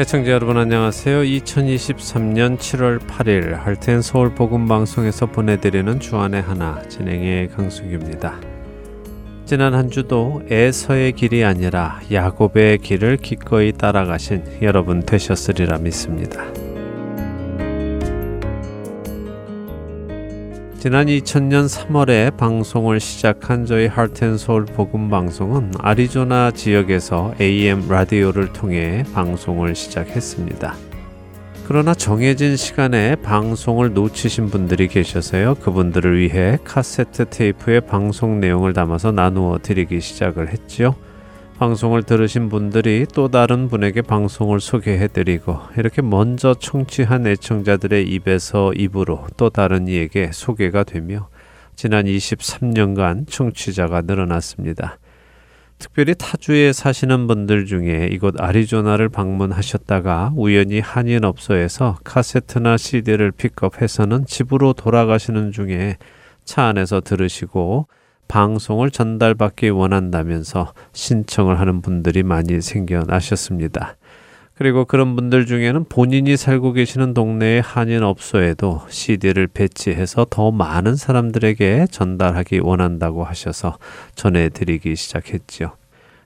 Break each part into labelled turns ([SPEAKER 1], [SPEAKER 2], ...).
[SPEAKER 1] 애청자 여러분 안녕하세요. 2023년 7월 8일 할텐 서울 복음 방송에서 보내드리는 주안의 하나 진행의 강승규입니다. 지난 한 주도 에서의 길이 아니라 야곱의 길을 기꺼이 따라가신 여러분 되셨으리라 믿습니다. 지난 2000년 3월에 방송을 시작한 저희 하트앤서울 복음 방송은 아리조나 지역에서 AM 라디오를 통해 방송을 시작했습니다. 그러나 정해진 시간에 방송을 놓치신 분들이 계셔서요. 그분들을 위해 카세트 테이프에 방송 내용을 담아서 나누어 드리기 시작을 했지요. 방송을 들으신 분들이 또 다른 분에게 방송을 소개해 드리고 이렇게 먼저 청취한 애청자들의 입에서 입으로 또 다른 이에게 소개가 되며 지난 23년간 청취자가 늘어났습니다. 특별히 타주에 사시는 분들 중에 이곳 아리조나를 방문하셨다가 우연히 한인업소에서 카세트나 CD를 픽업해서는 집으로 돌아가시는 중에 차 안에서 들으시고 방송을 전달받기 원한다면서 신청을 하는 분들이 많이 생겨나셨습니다. 그리고 그런 분들 중에는 본인이 살고 계시는 동네의 한인 업소에도 CD를 배치해서 더 많은 사람들에게 전달하기 원한다고 하셔서 전해드리기 시작했지요.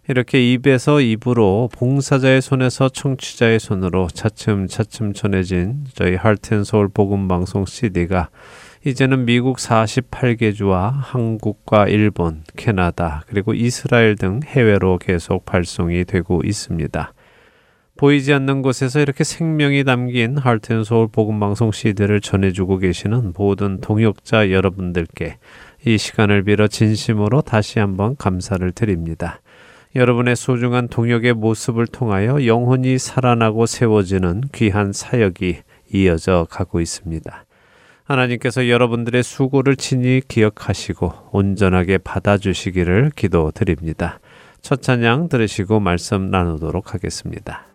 [SPEAKER 1] 이렇게 입에서 입으로 봉사자의 손에서 청취자의 손으로 차츰차츰 전해진 저희 할텐서울 복음방송 CD가 이제는 미국 48개 주와 한국과 일본, 캐나다, 그리고 이스라엘 등 해외로 계속 발송이 되고 있습니다. 보이지 않는 곳에서 이렇게 생명이 담긴 할텐서울 복음방송 CD를 전해주고 계시는 모든 동역자 여러분들께 이 시간을 빌어 진심으로 다시 한번 감사를 드립니다. 여러분의 소중한 동역의 모습을 통하여 영혼이 살아나고 세워지는 귀한 사역이 이어져 가고 있습니다. 하나님께서 여러분들의 수고를 친히 기억하시고 온전하게 받아주시기를 기도드립니다. 첫 찬양 들으시고 말씀 나누도록 하겠습니다.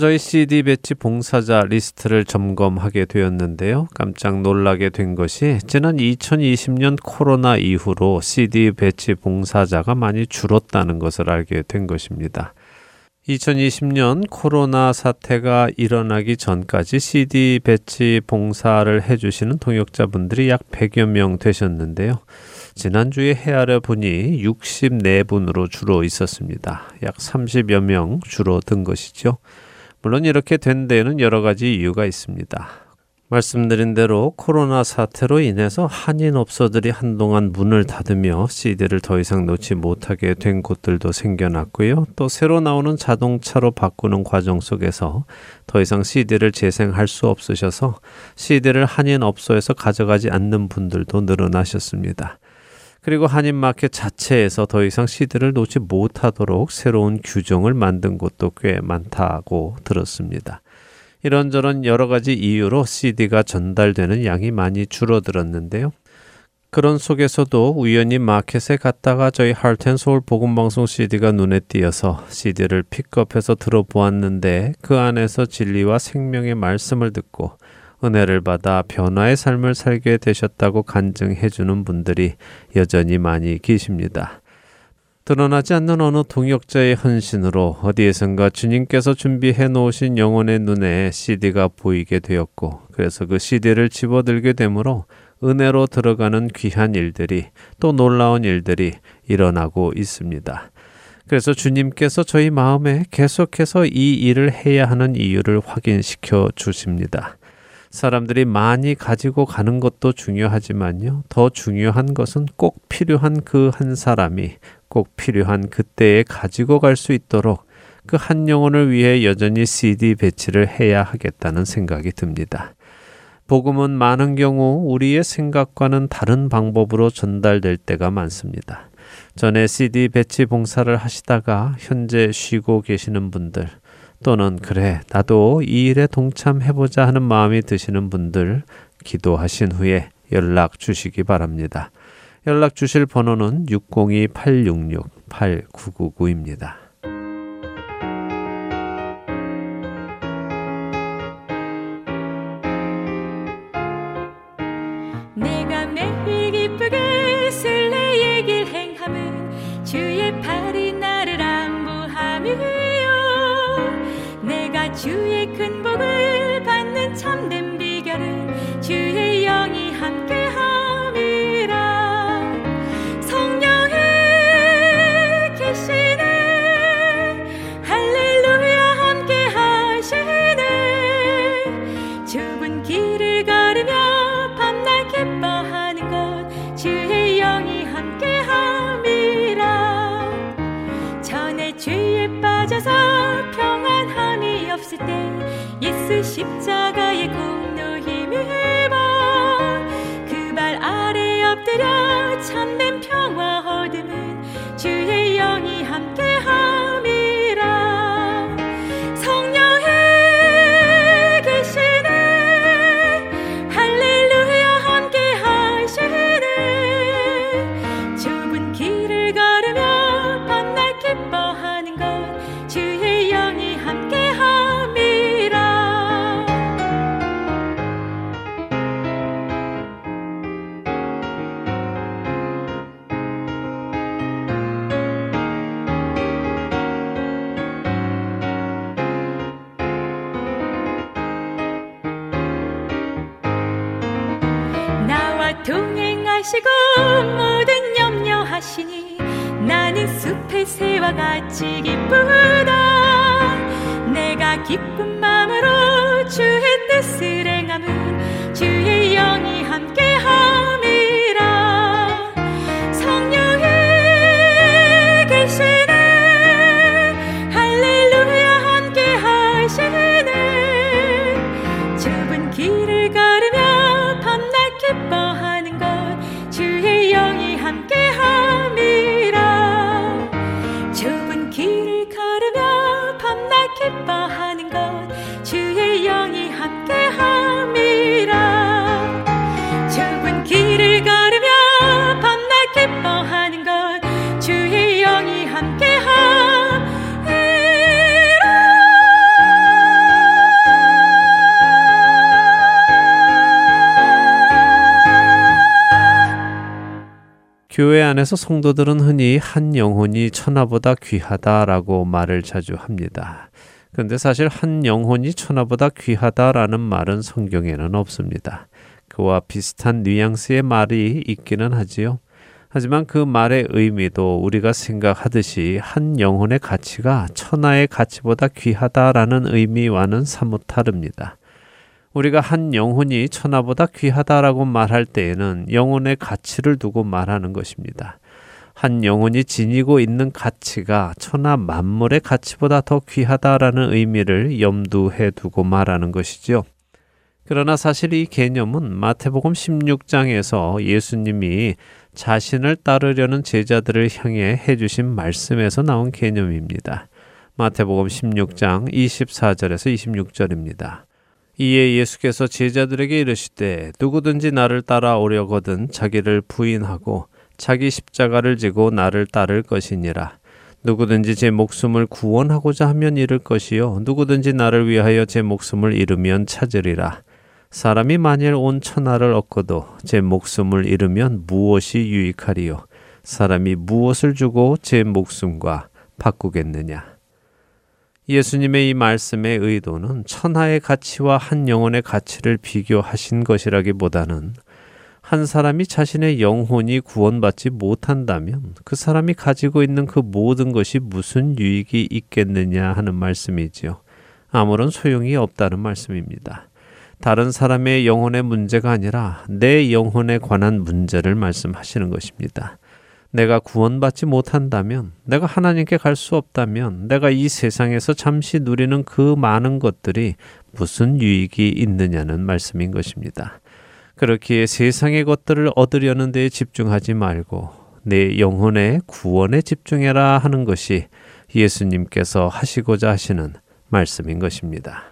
[SPEAKER 1] 저희 CD 배치 봉사자 리스트를 점검하게 되었는데요. 깜짝 놀라게 된 것이 지난 2020년 코로나 이후로 CD 배치 봉사자가 많이 줄었다는 것을 알게 된 것입니다. 2020년 코로나 사태가 일어나기 전까지 CD 배치 봉사를 해주시는 동역자분들이 약 100여 명 되셨는데요. 지난주에 헤아려 보니 64분으로 줄어 있었습니다. 약 30여 명 줄어든 것이죠. 물론 이렇게 된 데에는 여러 가지 이유가 있습니다. 말씀드린 대로 코로나 사태로 인해서 한인업소들이 한동안 문을 닫으며 CD를 더 이상 놓지 못하게 된 곳들도 생겨났고요. 또 새로 나오는 자동차로 바꾸는 과정 속에서 더 이상 CD를 재생할 수 없으셔서 CD를 한인업소에서 가져가지 않는 분들도 늘어나셨습니다. 그리고 한인마켓 자체에서 더 이상 CD를 놓지 못하도록 새로운 규정을 만든 곳도 꽤 많다고 들었습니다. 이런저런 여러 가지 이유로 CD가 전달되는 양이 많이 줄어들었는데요. 그런 속에서도 우연히 마켓에 갔다가 저희 할텐서울 복음방송 CD가 눈에 띄어서 CD를 픽업해서 들어보았는데 그 안에서 진리와 생명의 말씀을 듣고 은혜를 받아 변화의 삶을 살게 되셨다고 간증해 주는 분들이 여전히 많이 계십니다. 드러나지 않는 어느 동역자의 헌신으로 어디에선가 주님께서 준비해 놓으신 영혼의 눈에 CD가 보이게 되었고, 그래서 그 CD를 집어들게 되므로 은혜로 들어가는 귀한 일들이 또 놀라운 일들이 일어나고 있습니다. 그래서 주님께서 저희 마음에 계속해서 이 일을 해야 하는 이유를 확인시켜 주십니다. 사람들이 많이 가지고 가는 것도 중요하지만요. 더 중요한 것은 꼭 필요한 그 한 사람이 꼭 필요한 그때에 가지고 갈 수 있도록 그 한 영혼을 위해 여전히 CD 배치를 해야 하겠다는 생각이 듭니다. 복음은 많은 경우 우리의 생각과는 다른 방법으로 전달될 때가 많습니다. 전에 CD 배치 봉사를 하시다가 현재 쉬고 계시는 분들, 또는 그래 나도 이 일에 동참해보자 하는 마음이 드시는 분들 기도하신 후에 연락 주시기 바랍니다. 연락 주실 번호는 602-866-8999입니다.
[SPEAKER 2] 십자가의 공 주의 뜻을
[SPEAKER 1] 교회 안에서 성도들은 흔히 한 영혼이 천하보다 귀하다라고 말을 자주 합니다. 근데 사실 한 영혼이 천하보다 귀하다라는 말은 성경에는 없습니다. 그와 비슷한 뉘앙스의 말이 있기는 하지요. 하지만 그 말의 의미도 우리가 생각하듯이 한 영혼의 가치가 천하의 가치보다 귀하다라는 의미와는 사뭇 다릅니다. 우리가 한 영혼이 천하보다 귀하다라고 말할 때에는 영혼의 가치를 두고 말하는 것입니다. 한 영혼이 지니고 있는 가치가 천하 만물의 가치보다 더 귀하다라는 의미를 염두해 두고 말하는 것이지요. 그러나 사실 이 개념은 마태복음 16장에서 예수님이 자신을 따르려는 제자들을 향해 해주신 말씀에서 나온 개념입니다. 마태복음 16장 24절에서 26절입니다. 이에 예수께서 제자들에게 이르시되 누구든지 나를 따라오려거든 자기를 부인하고 자기 십자가를 지고 나를 따를 것이니라. 누구든지 제 목숨을 구원하고자 하면 잃을 것이요 누구든지 나를 위하여 제 목숨을 잃으면 찾으리라. 사람이 만일 온 천하를 얻고도 제 목숨을 잃으면 무엇이 유익하리요? 사람이 무엇을 주고 제 목숨과 바꾸겠느냐? 예수님의 이 말씀의 의도는 천하의 가치와 한 영혼의 가치를 비교하신 것이라기보다는 한 사람이 자신의 영혼이 구원받지 못한다면 그 사람이 가지고 있는 그 모든 것이 무슨 유익이 있겠느냐 하는 말씀이지요. 아무런 소용이 없다는 말씀입니다. 다른 사람의 영혼의 문제가 아니라 내 영혼에 관한 문제를 말씀하시는 것입니다. 내가 구원받지 못한다면, 내가 하나님께 갈 수 없다면, 내가 이 세상에서 잠시 누리는 그 많은 것들이 무슨 유익이 있느냐는 말씀인 것입니다. 그렇기에 세상의 것들을 얻으려는 데에 집중하지 말고 내 영혼의 구원에 집중해라 하는 것이 예수님께서 하시고자 하시는 말씀인 것입니다.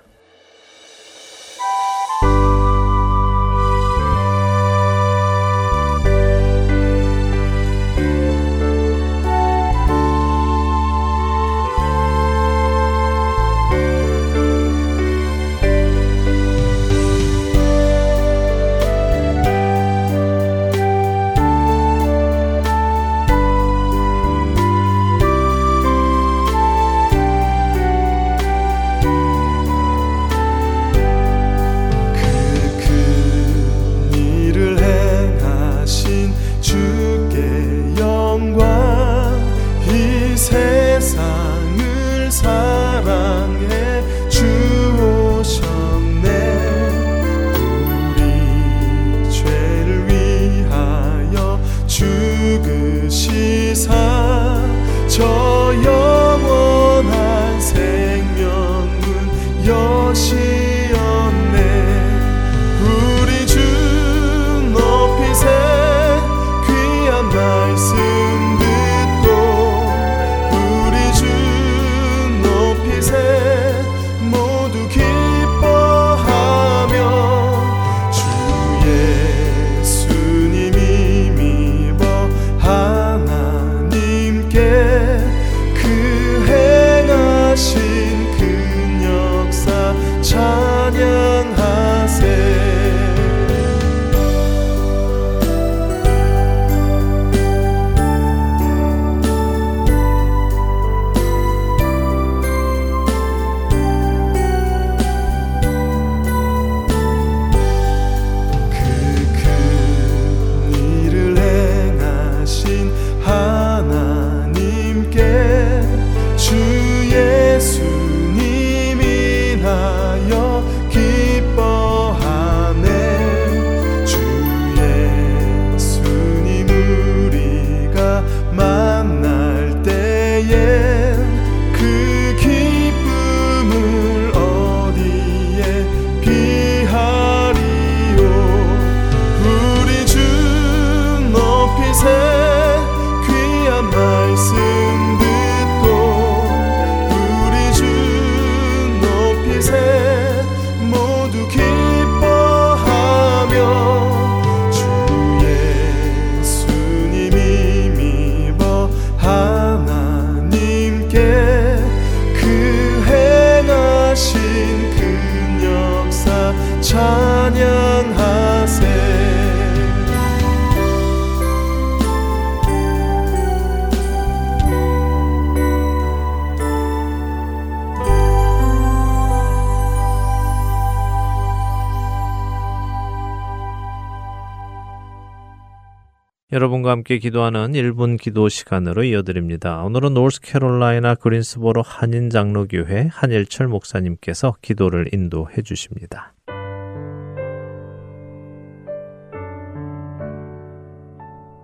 [SPEAKER 1] 여러분과 함께 기도하는 1분 기도 시간으로 이어드립니다. 오늘은 노스캐롤라이나 그린스보로 한인 장로교회 한일철 목사님께서 기도를 인도해 주십니다.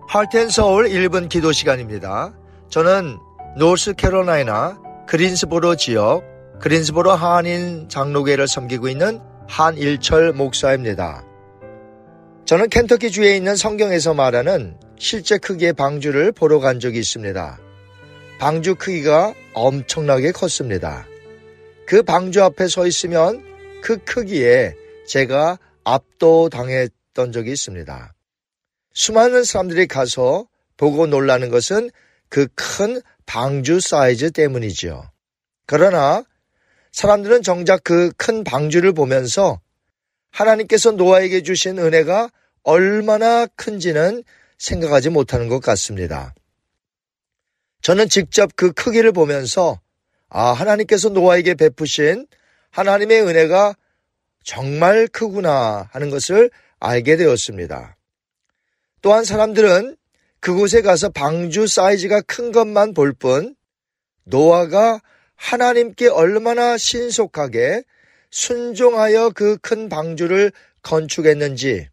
[SPEAKER 3] 할텐 서울 1분 기도 시간입니다. 저는 노스캐롤라이나 그린스보로 지역 그린스보로 한인 장로교회를 섬기고 있는 한일철 목사입니다. 저는 켄터키 주에 있는 성경에서 말하는 실제 크기의 방주를 보러 간 적이 있습니다. 방주 크기가 엄청나게 컸습니다. 그 방주 앞에 서 있으면 그 크기에 제가 압도당했던 적이 있습니다. 수많은 사람들이 가서 보고 놀라는 것은 그 큰 방주 사이즈 때문이지요. 그러나 사람들은 정작 그 큰 방주를 보면서 하나님께서 노아에게 주신 은혜가 얼마나 큰지는 생각하지 못하는 것 같습니다. 저는 직접 그 크기를 보면서 아, 하나님께서 노아에게 베푸신 하나님의 은혜가 정말 크구나 하는 것을 알게 되었습니다. 또한 사람들은 그곳에 가서 방주 사이즈가 큰 것만 볼 뿐 노아가 하나님께 얼마나 신속하게 순종하여 그 큰 방주를 건축했는지,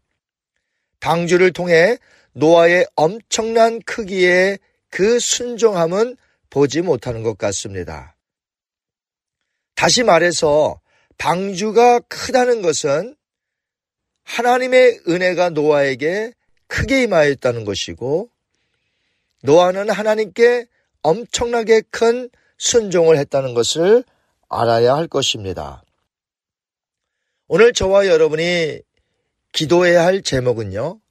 [SPEAKER 3] 방주를 통해 노아의 엄청난 크기의 그 순종함은 보지 못하는 것 같습니다. 다시 말해서 방주가 크다는 것은 하나님의 은혜가 노아에게 크게 임하였다는 것이고 노아는 하나님께 엄청나게 큰 순종을 했다는 것을 알아야 할 것입니다. 오늘 저와 여러분이 기도해야 할 제목은요.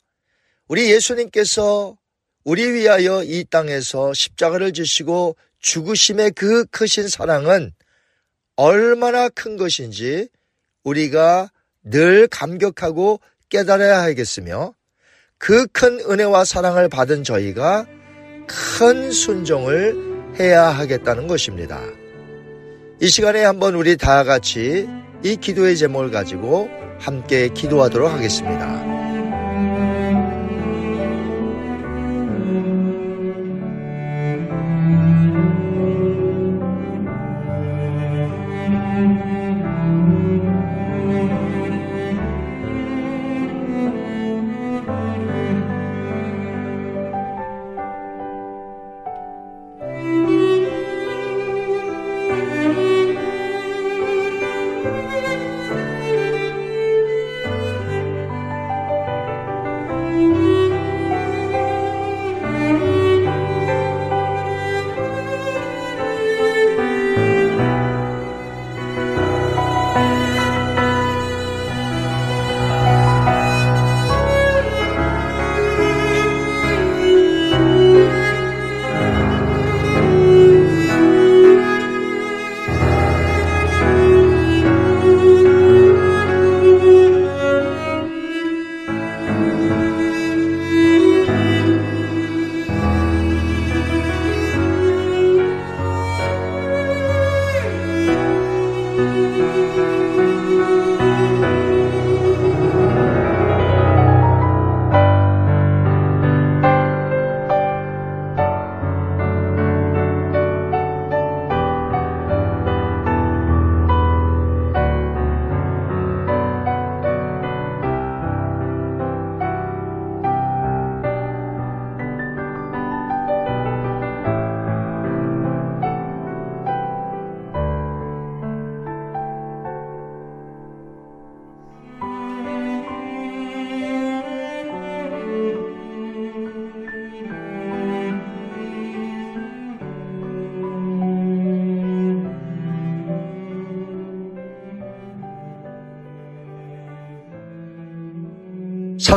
[SPEAKER 3] 우리 예수님께서 우리 위하여 이 땅에서 십자가를 지시고 죽으심의 그 크신 사랑은 얼마나 큰 것인지 우리가 늘 감격하고 깨달아야 하겠으며 그 큰 은혜와 사랑을 받은 저희가 큰 순종을 해야 하겠다는 것입니다. 이 시간에 한번 우리 다 같이 이 기도의 제목을 가지고 함께 기도하도록 하겠습니다.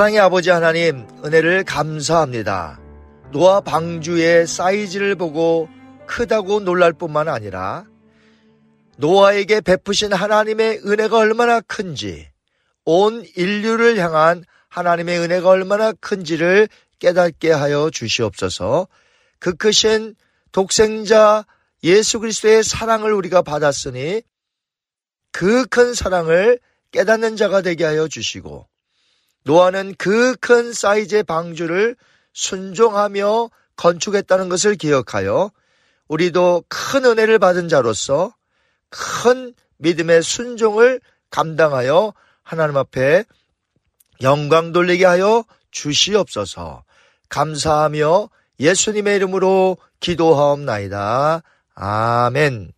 [SPEAKER 3] 사랑의 아버지 하나님, 은혜를 감사합니다. 노아 방주의 사이즈를 보고 크다고 놀랄 뿐만 아니라 노아에게 베푸신 하나님의 은혜가 얼마나 큰지, 온 인류를 향한 하나님의 은혜가 얼마나 큰지를 깨닫게 하여 주시옵소서 그 크신 독생자 예수 그리스도의 사랑을 우리가 받았으니 그 큰 사랑을 깨닫는 자가 되게 하여 주시고 노아는 그 큰 사이즈의 방주를
[SPEAKER 4] 순종하며 건축했다는 것을 기억하여 우리도 큰 은혜를 받은 자로서 큰 믿음의 순종을 감당하여 하나님 앞에 영광 돌리게 하여 주시옵소서 감사하며 예수님의 이름으로 기도하옵나이다. 아멘.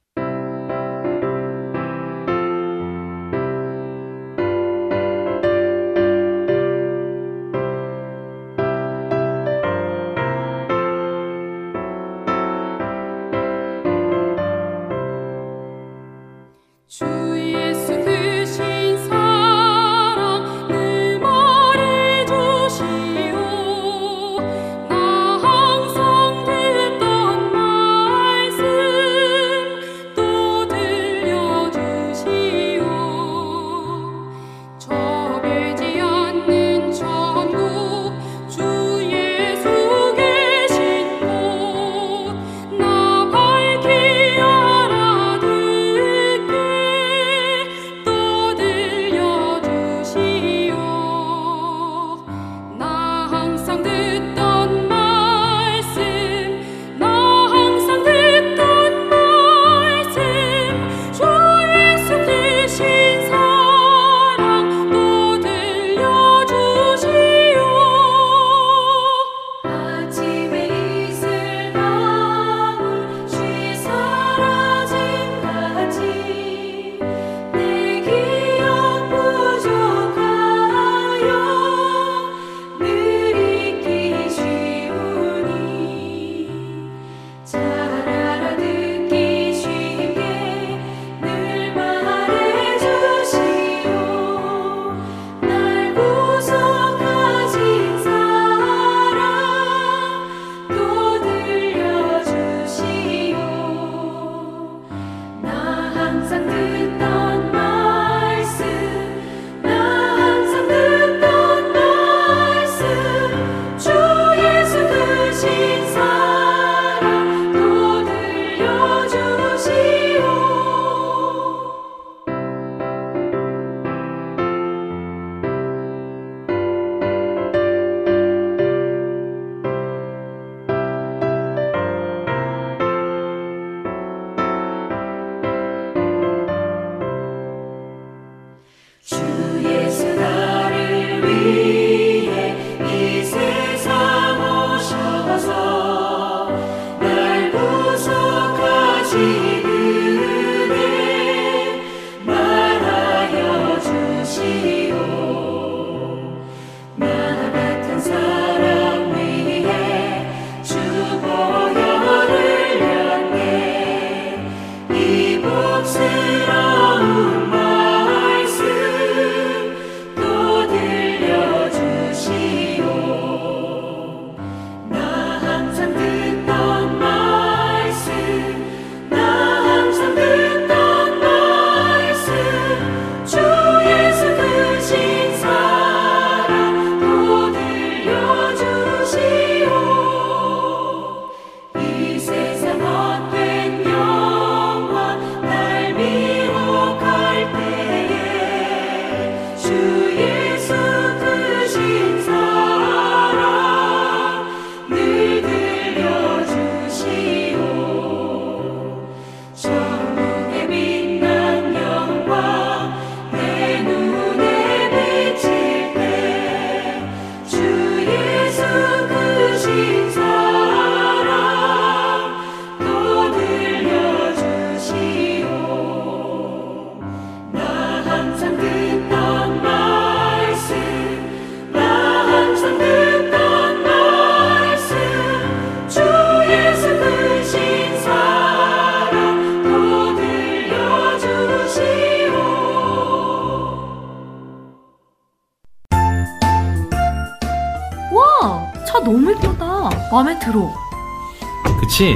[SPEAKER 5] 그치?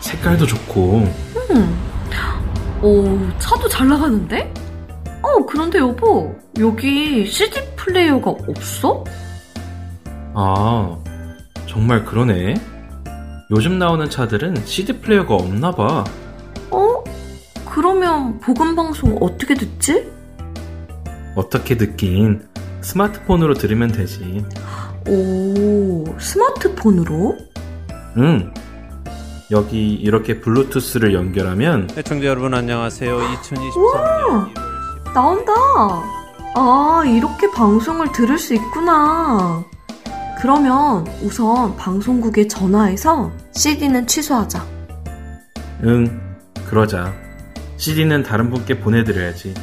[SPEAKER 5] 색깔도 좋고.
[SPEAKER 6] 음. 오, 차도 잘 나가는데? 어, 그런데 여보, 여기 CD 플레이어가 없어?
[SPEAKER 5] 아, 정말 그러네. 요즘 나오는 차들은 CD 플레이어가 없나 봐.
[SPEAKER 6] 어? 그러면 복음 방송 어떻게 듣지?
[SPEAKER 5] 어떻게 듣긴 스마트폰으로 들으면 되지.
[SPEAKER 6] 오, 스마트폰으로?
[SPEAKER 5] 응. 여기 이렇게 블루투스를 연결하면
[SPEAKER 1] 애청자 여러분 안녕하세요. 2023년 1월 10일
[SPEAKER 6] 나온다. 아, 이렇게 방송을 들을 수 있구나. 그러면 우선 방송국에 전화해서 CD는 취소하자.
[SPEAKER 5] 응. 그러자. CD는 다른 분께 보내드려야지.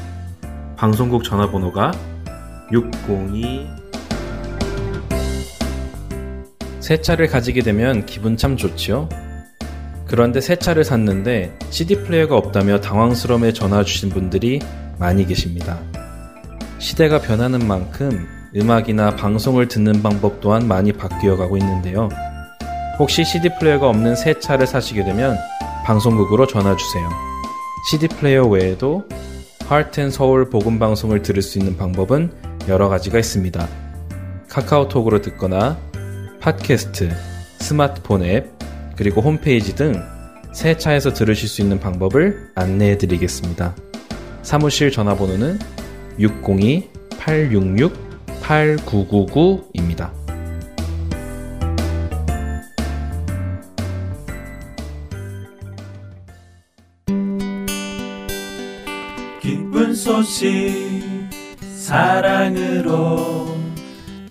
[SPEAKER 5] 방송국 전화번호가 602. 새 차를 가지게 되면 기분 참 좋지요? 그런데 새 차를 샀는데 CD 플레이어가 없다며 당황스러움에 전화 주신 분들이 많이 계십니다. 시대가 변하는 만큼 음악이나 방송을 듣는 방법 또한 많이 바뀌어 가고 있는데요. 혹시 CD 플레이어가 없는 새 차를 사시게 되면 방송국으로 전화 주세요. CD 플레이어 외에도 하트앤 서울 복음 방송을 들을 수 있는 방법은 여러 가지가 있습니다. 카카오톡으로 듣거나 팟캐스트, 스마트폰 앱, 그리고 홈페이지 등 새 차에서 들으실 수 있는 방법을 안내해 드리겠습니다. 사무실 전화번호는 602-866-8999입니다.
[SPEAKER 7] 기쁜 소식 사랑으로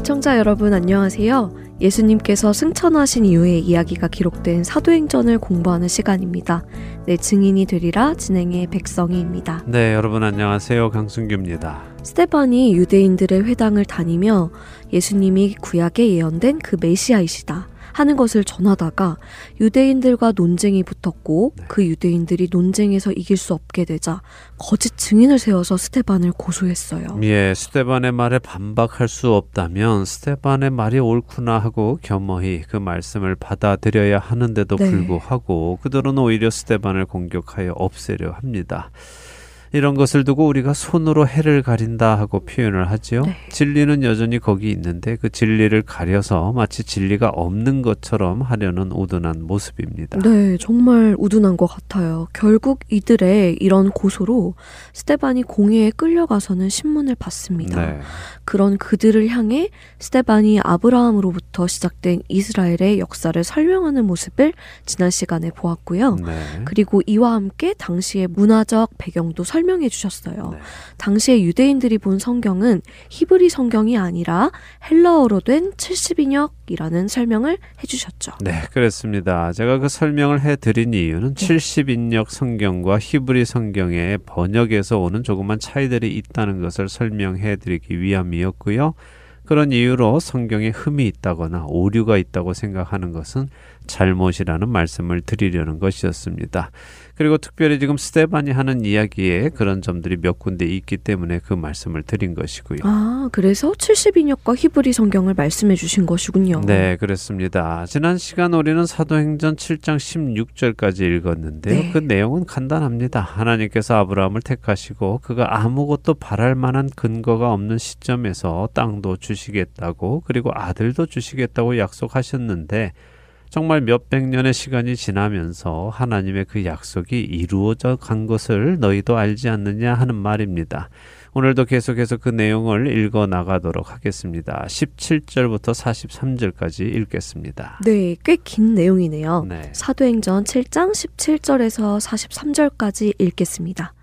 [SPEAKER 8] 애청자 여러분 안녕하세요. 예수님께서 승천하신 이후의 이야기가 기록된 사도행전을 공부하는 시간입니다. 내 증인이 되리라 진행의 백성희입니다.
[SPEAKER 1] 네, 여러분 안녕하세요. 강순규입니다.
[SPEAKER 8] 스테반이 유대인들의 회당을 다니며 예수님이 구약에 예언된 그 메시아이시다 하는 것을 전하다가 유대인들과 논쟁이 붙었고 그 유대인들이 논쟁에서 이길 수 없게 되자 거짓 증인을 세워서 스테반을 고소했어요.
[SPEAKER 1] 예, 스테반의 말에 반박할 수 없다면 스테반의 말이 옳구나 하고 겸허히 그 말씀을 받아들여야 하는데도
[SPEAKER 8] 네.
[SPEAKER 1] 불구하고 그들은 오히려 스테반을 공격하여 없애려 합니다. 이런 것을 두고 우리가 손으로 해를 가린다 하고 표현을 하지요.
[SPEAKER 8] 네.
[SPEAKER 1] 진리는 여전히 거기 있는데 그 진리를 가려서 마치 진리가 없는 것처럼 하려는 우둔한 모습입니다.
[SPEAKER 8] 네, 정말 우둔한 것 같아요. 결국 이들의 이런 고소로 스테반이 공회에 끌려가서는 신문을 받습니다.
[SPEAKER 1] 네.
[SPEAKER 8] 그런 그들을 향해 스테반이 아브라함으로부터 시작된 이스라엘의 역사를 설명하는 모습을 지난 시간에 보았고요.
[SPEAKER 1] 네.
[SPEAKER 8] 그리고 이와 함께 당시의 문화적 배경도 설 명해 주셨어요.
[SPEAKER 1] 네.
[SPEAKER 8] 당시에 유대인들이 본 성경은 히브리 성경이 아니라 헬라어로 된 70인역이라는 설명을 해 주셨죠.
[SPEAKER 1] 네, 그렇습니다. 제가 그 설명을 해 드린 이유는
[SPEAKER 8] 네.
[SPEAKER 1] 70인역 성경과 히브리 성경의 번역에서 오는 조그만 차이들이 있다는 것을 설명해 드리기 위함이었고요. 그런 이유로 성경에 흠이 있다거나 오류가 있다고 생각하는 것은 잘못이라는 말씀을 드리려는 것이었습니다. 그리고 특별히 지금 스테반이 하는 이야기에 그런 점들이 몇 군데 있기 때문에 그 말씀을 드린 것이고요.
[SPEAKER 8] 아, 그래서 70인역과 히브리 성경을 말씀해 주신 것이군요.
[SPEAKER 1] 네, 그렇습니다. 지난 시간 우리는 사도행전 7장 16절까지 읽었는데요.
[SPEAKER 8] 네.
[SPEAKER 1] 그 내용은 간단합니다. 하나님께서 아브라함을 택하시고 그가 아무것도 바랄 만한 근거가 없는 시점에서 땅도 주시겠다고 그리고 아들도 주시겠다고 약속하셨는데 정말 몇백 년의 시간이 지나면서 하나님의 그 약속이 이루어져 간 것을 너희도 알지 않느냐 하는 말입니다. 오늘도 계속해서 그 내용을 읽어 나가도록 하겠습니다. 17절부터 43절까지 읽겠습니다.
[SPEAKER 8] 네, 꽤 긴 내용이네요.
[SPEAKER 1] 네.
[SPEAKER 8] 사도행전 7장 17절에서 43절까지 읽겠습니다.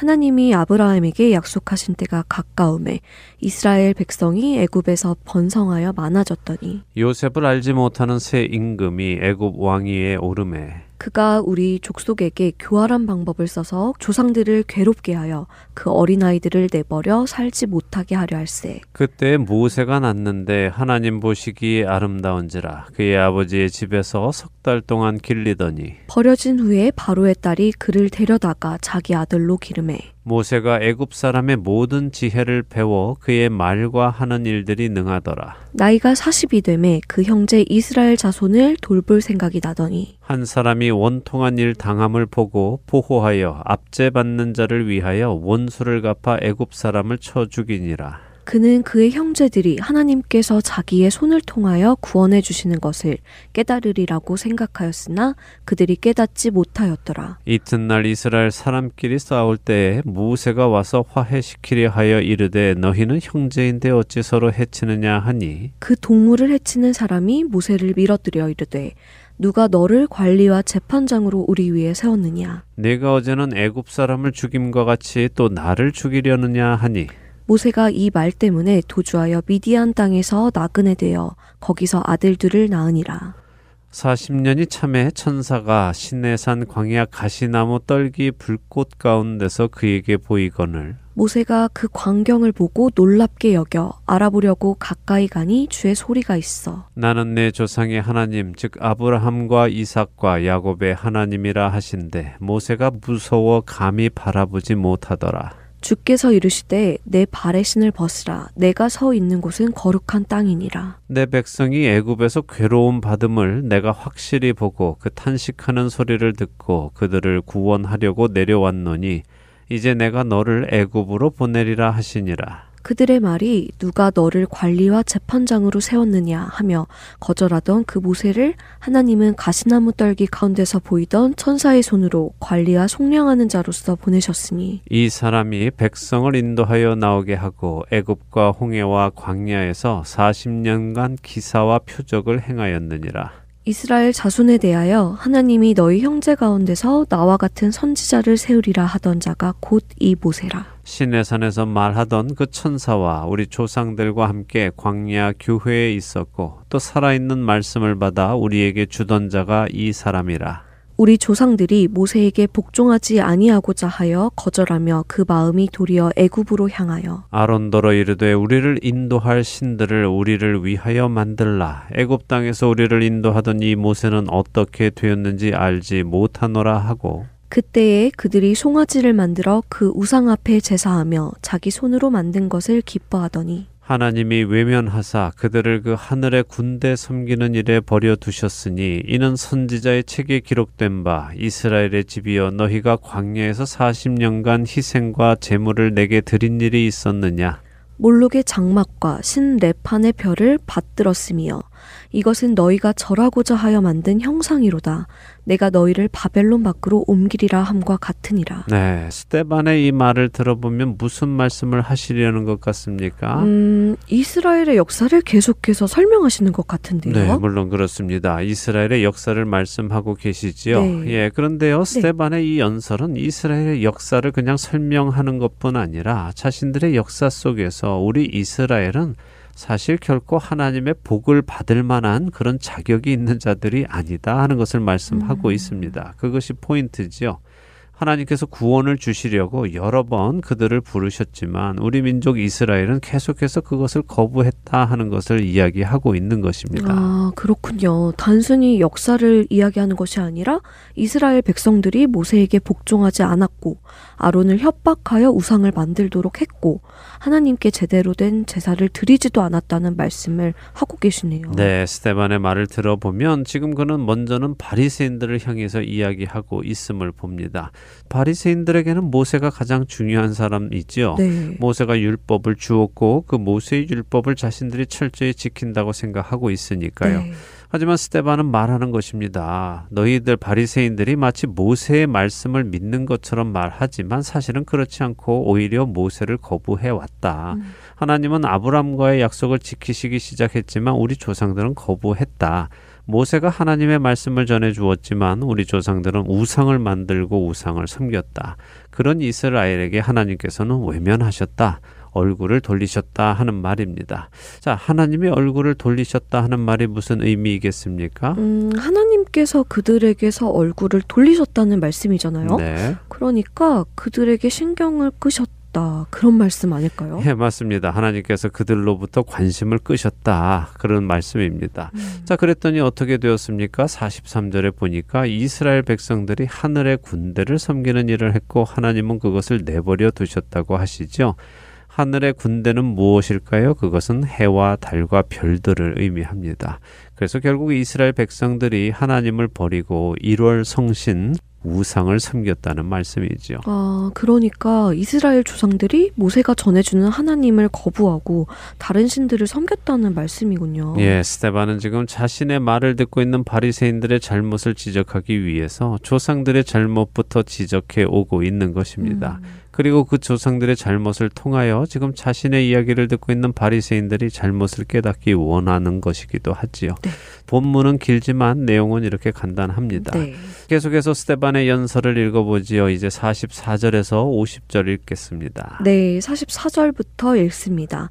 [SPEAKER 8] 하나님이 아브라함에게 약속하신 때가 가까움에 이스라엘 백성이 애굽에서 번성하여 많아졌더니
[SPEAKER 1] 요셉을 알지 못하는 새 임금이 애굽 왕위에 오름에
[SPEAKER 8] 그가 우리 족속에게 교활한 방법을 써서 조상들을 괴롭게 하여 그 어린아이들을 내버려 살지 못하게 하려 할세.
[SPEAKER 1] 그때 모세가 났는데 하나님 보시기에 아름다운지라 그의 아버지의 집에서 석 달 동안 길리더니
[SPEAKER 8] 버려진 후에 바로의 딸이 그를 데려다가 자기 아들로 기름해
[SPEAKER 1] 모세가 애굽 사람의 모든 지혜를 배워 그의 말과 하는 일들이 능하더라.
[SPEAKER 8] 나이가 40이 되매 그 형제 이스라엘 자손을 돌볼 생각이 나더니
[SPEAKER 1] 한 사람이 원통한 일 당함을 보고 보호하여 압제받는 자를 위하여 원수를 갚아 애굽 사람을 쳐 죽이니라.
[SPEAKER 8] 그는 그의 형제들이 하나님께서 자기의 손을 통하여 구원해 주시는 것을 깨달으리라고 생각하였으나 그들이 깨닫지 못하였더라.
[SPEAKER 1] 이튿날 이스라엘 사람끼리 싸울 때에 무세가 와서 화해시키려 하여 이르되 너희는 형제인데 어찌 서로 해치느냐 하니?
[SPEAKER 8] 그 동물을 해치는 사람이 모세를 밀어들여 이르되 누가 너를 관리와 재판장으로 우리 위에 세웠느냐?
[SPEAKER 1] 내가 어제는 애굽 사람을 죽임과 같이 또 나를 죽이려느냐 하니
[SPEAKER 8] 모세가 이 말 때문에 도주하여 미디안 땅에서 나그네 되어 거기서 아들들을 낳으니라.
[SPEAKER 1] 40년이 참에 천사가 시내산 광야 가시나무 떨기 불꽃 가운데서 그에게 보이거늘.
[SPEAKER 8] 모세가 그 광경을 보고 놀랍게 여겨 알아보려고 가까이 가니 주의 소리가 있어.
[SPEAKER 1] 나는 내 조상의 하나님 즉 아브라함과 이삭과 야곱의 하나님이라 하신데 모세가 무서워 감히 바라보지 못하더라
[SPEAKER 8] 주께서 이르시되 내 발의 신을 벗으라. 내가 서 있는 곳은 거룩한 땅이니라.
[SPEAKER 1] 내 백성이 애굽에서 괴로움 받음을 내가 확실히 보고 그 탄식하는 소리를 듣고 그들을 구원하려고 내려왔노니 이제 내가 너를 애굽으로 보내리라 하시니라
[SPEAKER 8] 그들의 말이 누가 너를 관리와 재판장으로 세웠느냐 하며 거절하던 그 모세를 하나님은 가시나무 떨기 가운데서 보이던 천사의 손으로 관리와 속량하는 자로서 보내셨으니
[SPEAKER 1] 이 사람이 백성을 인도하여 나오게 하고 애굽과 홍해와 광야에서 40년간 기사와 표적을 행하였느니라
[SPEAKER 8] 이스라엘 자손에 대하여 하나님이 너희 형제 가운데서 나와 같은 선지자를 세우리라 하던 자가 곧 이 모세라.
[SPEAKER 1] 시내산에서 말하던 그 천사와 우리 조상들과 함께 광야 교회에 있었고 또 살아있는 말씀을 받아 우리에게 주던 자가 이 사람이라.
[SPEAKER 8] 우리 조상들이 모세에게 복종하지 아니하고자 하여 거절하며 그 마음이 도리어 애굽으로 향하여.
[SPEAKER 1] 아론더러 이르되 우리를 인도할 신들을 우리를 위하여 만들라. 애굽 땅에서 우리를 인도하던 이 모세는 어떻게 되었는지 알지 못하노라 하고
[SPEAKER 8] 그때에 그들이 송아지를 만들어 그 우상 앞에 제사하며 자기 손으로 만든 것을 기뻐하더니
[SPEAKER 1] 하나님이 외면하사 그들을 그 하늘의 군대 섬기는 일에 버려 두셨으니 이는 선지자의 책에 기록된 바 이스라엘의 집이여 너희가 광야에서 40년간 희생과 제물을 내게 드린 일이 있었느냐?
[SPEAKER 8] 몰록의 장막과 신 레판의 별을 받들었으며 이것은 너희가 절하고자 하여 만든 형상이로다. 내가 너희를 바벨론 밖으로 옮기리라 함과 같으니라.
[SPEAKER 1] 네, 스테반의 이 말을 들어보면 무슨 말씀을 하시려는 것 같습니까?
[SPEAKER 8] 음, 이스라엘의 역사를 계속해서 설명하시는 것 같은데요.
[SPEAKER 1] 네, 물론 그렇습니다. 이스라엘의 역사를 말씀하고 계시지요.
[SPEAKER 8] 네.
[SPEAKER 1] 예, 그런데요, 스테반의 이 연설은 이스라엘의 역사를 그냥 설명하는 것뿐 아니라 자신들의 역사 속에서 우리 이스라엘은 사실 결코 하나님의 복을 받을 만한 그런 자격이 있는 자들이 아니다 하는 것을 말씀하고
[SPEAKER 8] 음.
[SPEAKER 1] 있습니다. 그것이 포인트지요. 하나님께서 구원을 주시려고 여러 번 그들을 부르셨지만 우리 민족 이스라엘은 계속해서 그것을 거부했다 하는 것을 이야기하고 있는 것입니다.
[SPEAKER 8] 아, 그렇군요. 단순히 역사를 이야기하는 것이 아니라 이스라엘 백성들이 모세에게 복종하지 않았고 아론을 협박하여 우상을 만들도록 했고 하나님께 제대로 된 제사를 드리지도 않았다는 말씀을 하고 계시네요.
[SPEAKER 1] 네, 스테반의 말을 들어보면 지금 그는 먼저는 바리새인들을 향해서 이야기하고 있음을 봅니다. 바리새인들에게는 모세가 가장 중요한 사람이지요.
[SPEAKER 8] 네.
[SPEAKER 1] 모세가 율법을 주었고 그 모세의 율법을 자신들이 철저히 지킨다고 생각하고 있으니까요.
[SPEAKER 8] 네.
[SPEAKER 1] 하지만 스테반은 말하는 것입니다. 너희들 바리새인들이 마치 모세의 말씀을 믿는 것처럼 말하지만 사실은 그렇지 않고 오히려 모세를 거부해 왔다.
[SPEAKER 8] 음.
[SPEAKER 1] 하나님은 아브람과의 약속을 지키시기 시작했지만 우리 조상들은 거부했다. 모세가 하나님의 말씀을 전해 주었지만 우리 조상들은 우상을 만들고 우상을 섬겼다. 그런 이스라엘에게 하나님께서는 외면하셨다. 얼굴을 돌리셨다 하는 말입니다. 자, 하나님이 얼굴을 돌리셨다 하는 말이 무슨 의미이겠습니까?
[SPEAKER 8] 음, 하나님께서 그들에게서 얼굴을 돌리셨다는 말씀이잖아요.
[SPEAKER 1] 네.
[SPEAKER 8] 그러니까 그들에게 신경을 끄셨다 끄셨다. 그런 말씀 아닐까요?
[SPEAKER 1] 예, 맞습니다. 하나님께서 그들로부터 관심을 끄셨다. 그런 말씀입니다.
[SPEAKER 8] 음.
[SPEAKER 1] 자, 그랬더니 어떻게 되었습니까? 43절에 보니까 이스라엘 백성들이 하늘의 군대를 섬기는 일을 했고 하나님은 그것을 내버려 두셨다고 하시죠. 하늘의 군대는 무엇일까요? 그것은 해와 달과 별들을 의미합니다. 그래서 결국 이스라엘 백성들이 하나님을 버리고 1월 성신 우상을 섬겼다는 말씀이죠.
[SPEAKER 8] 아, 그러니까 이스라엘 조상들이 모세가 전해주는 하나님을 거부하고 다른 신들을 섬겼다는 말씀이군요.
[SPEAKER 1] 예, 스테반은 지금 자신의 말을 듣고 있는 바리새인들의 잘못을 지적하기 위해서 조상들의 잘못부터 지적해 오고 있는 것입니다.
[SPEAKER 8] 음.
[SPEAKER 1] 그리고 그 조상들의 잘못을 통하여 지금 자신의 이야기를 듣고 있는 바리새인들이 잘못을 깨닫기 원하는 것이기도 하지요.
[SPEAKER 8] 네.
[SPEAKER 1] 본문은 길지만 내용은 이렇게 간단합니다.
[SPEAKER 8] 네.
[SPEAKER 1] 계속해서 스테반의 연설을 읽어보지요. 이제 44절에서 50절 읽겠습니다.
[SPEAKER 8] 네, 44절부터 읽습니다.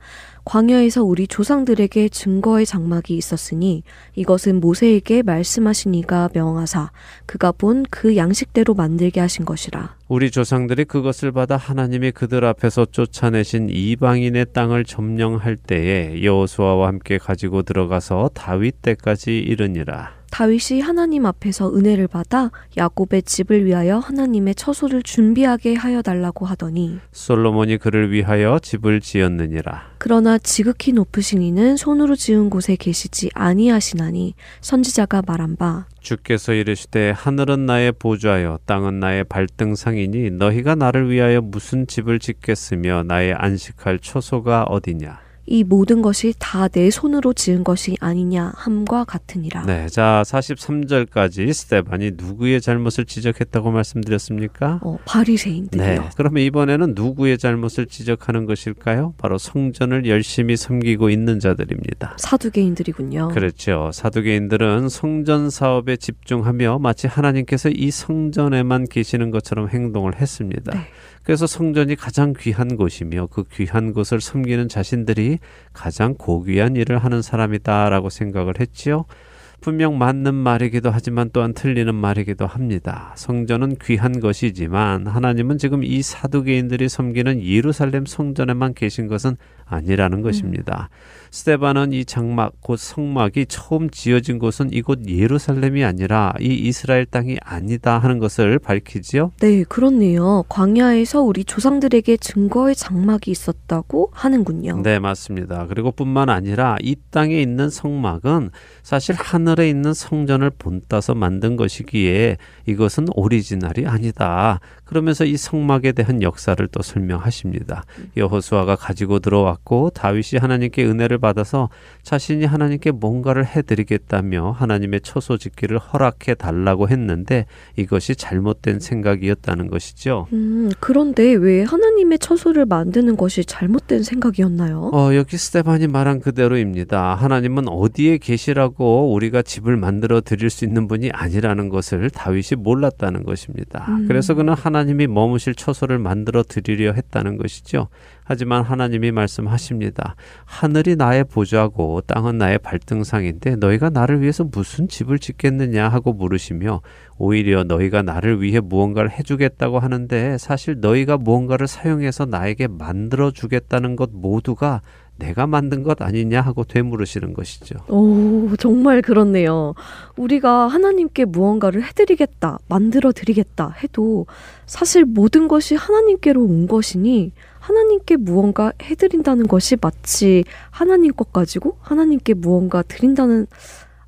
[SPEAKER 8] 광야에서 우리 조상들에게 증거의 장막이 있었으니 이것은 모세에게 말씀하신 이가 명하사 그가 본 그 양식대로 만들게 하신 것이라.
[SPEAKER 1] 우리 조상들이 그것을 받아 하나님이 그들 앞에서 쫓아내신 이방인의 땅을 점령할 때에 여호수아와 함께 가지고 들어가서 다윗 때까지 이르니라.
[SPEAKER 8] 다윗이 하나님 앞에서 은혜를 받아 야곱의 집을 위하여 하나님의 처소를 준비하게 하여 달라고 하더니
[SPEAKER 1] 솔로몬이 그를 위하여 집을 지었느니라.
[SPEAKER 8] 그러나 지극히 높으신 이는 손으로 지은 곳에 계시지 아니하시나니 선지자가 말한 바
[SPEAKER 1] 주께서 이르시되 하늘은 나의 보좌여 땅은 나의 발등상이니 너희가 나를 위하여 무슨 집을 짓겠으며 나의 안식할 처소가 어디냐.
[SPEAKER 8] 이 모든 것이 다 내 손으로 지은 것이 아니냐 함과 같으니라.
[SPEAKER 1] 네, 자 43절까지 스테반이 누구의 잘못을 지적했다고 말씀드렸습니까?
[SPEAKER 8] 어, 바리새인들이요.
[SPEAKER 1] 네. 그러면 이번에는 누구의 잘못을 지적하는 것일까요? 바로 성전을 열심히 섬기고 있는 자들입니다.
[SPEAKER 8] 사두개인들이군요.
[SPEAKER 1] 그렇죠. 사두개인들은 성전 사업에 집중하며 마치 하나님께서 이 성전에만 계시는 것처럼 행동을 했습니다.
[SPEAKER 8] 네.
[SPEAKER 1] 그래서 성전이 가장 귀한 곳이며 그 귀한 곳을 섬기는 자신들이 가장 고귀한 일을 하는 사람이다라고 생각을 했지요. 분명 맞는 말이기도 하지만 또한 틀리는 말이기도 합니다. 성전은 귀한 것이지만 하나님은 지금 이 사두개인들이 섬기는 예루살렘 성전에만 계신 것은 아니라는 것입니다. 스테반은 이 장막 곧 성막이 처음 지어진 곳은 이곳 예루살렘이 아니라 이 이스라엘 땅이 아니다 하는 것을 밝히지요.
[SPEAKER 8] 네, 그렇네요. 광야에서 우리 조상들에게 증거의 장막이 있었다고 하는군요.
[SPEAKER 1] 네, 맞습니다. 그리고 뿐만 아니라 이 땅에 있는 성막은 사실 하늘에 있는 성전을 본따서 만든 것이기에 이것은 오리지널이 아니다. 그러면서 이 성막에 대한 역사를 또 설명하십니다. 여호수아가 가지고 들어왔고 다윗이 하나님께 은혜를 받아서 자신이 하나님께 뭔가를 해드리겠다며 하나님의 처소 짓기를 허락해 달라고 했는데 이것이 잘못된 생각이었다는 것이죠.
[SPEAKER 8] 음, 그런데 왜 하나님의 처소를 만드는 것이 잘못된 생각이었나요?
[SPEAKER 1] 어, 여기 스테반이 말한 그대로입니다. 하나님은 어디에 계시라고 우리가 집을 만들어 드릴 수 있는 분이 아니라는 것을 다윗이 몰랐다는 것입니다.
[SPEAKER 8] 음.
[SPEAKER 1] 그래서 그는 하나님이 머무실 처소를 만들어 드리려 했다는 것이죠. 하지만 하나님이 말씀하십니다. 하늘이 나의 보좌고 땅은 나의 발등상인데 너희가 나를 위해서 무슨 집을 짓겠느냐 하고 물으시며 오히려 너희가 나를 위해 무언가를 해주겠다고 하는데 사실 너희가 무언가를 사용해서 나에게 만들어 주겠다는 것 모두가 내가 만든 것 아니냐 하고 되물으시는 것이죠.
[SPEAKER 8] 오, 정말 그렇네요. 우리가 하나님께 무언가를 해드리겠다, 만들어 드리겠다 해도 사실 모든 것이 하나님께로 온 것이니 하나님께 무언가 해드린다는 것이 마치 하나님 것 가지고 하나님께 무언가 드린다는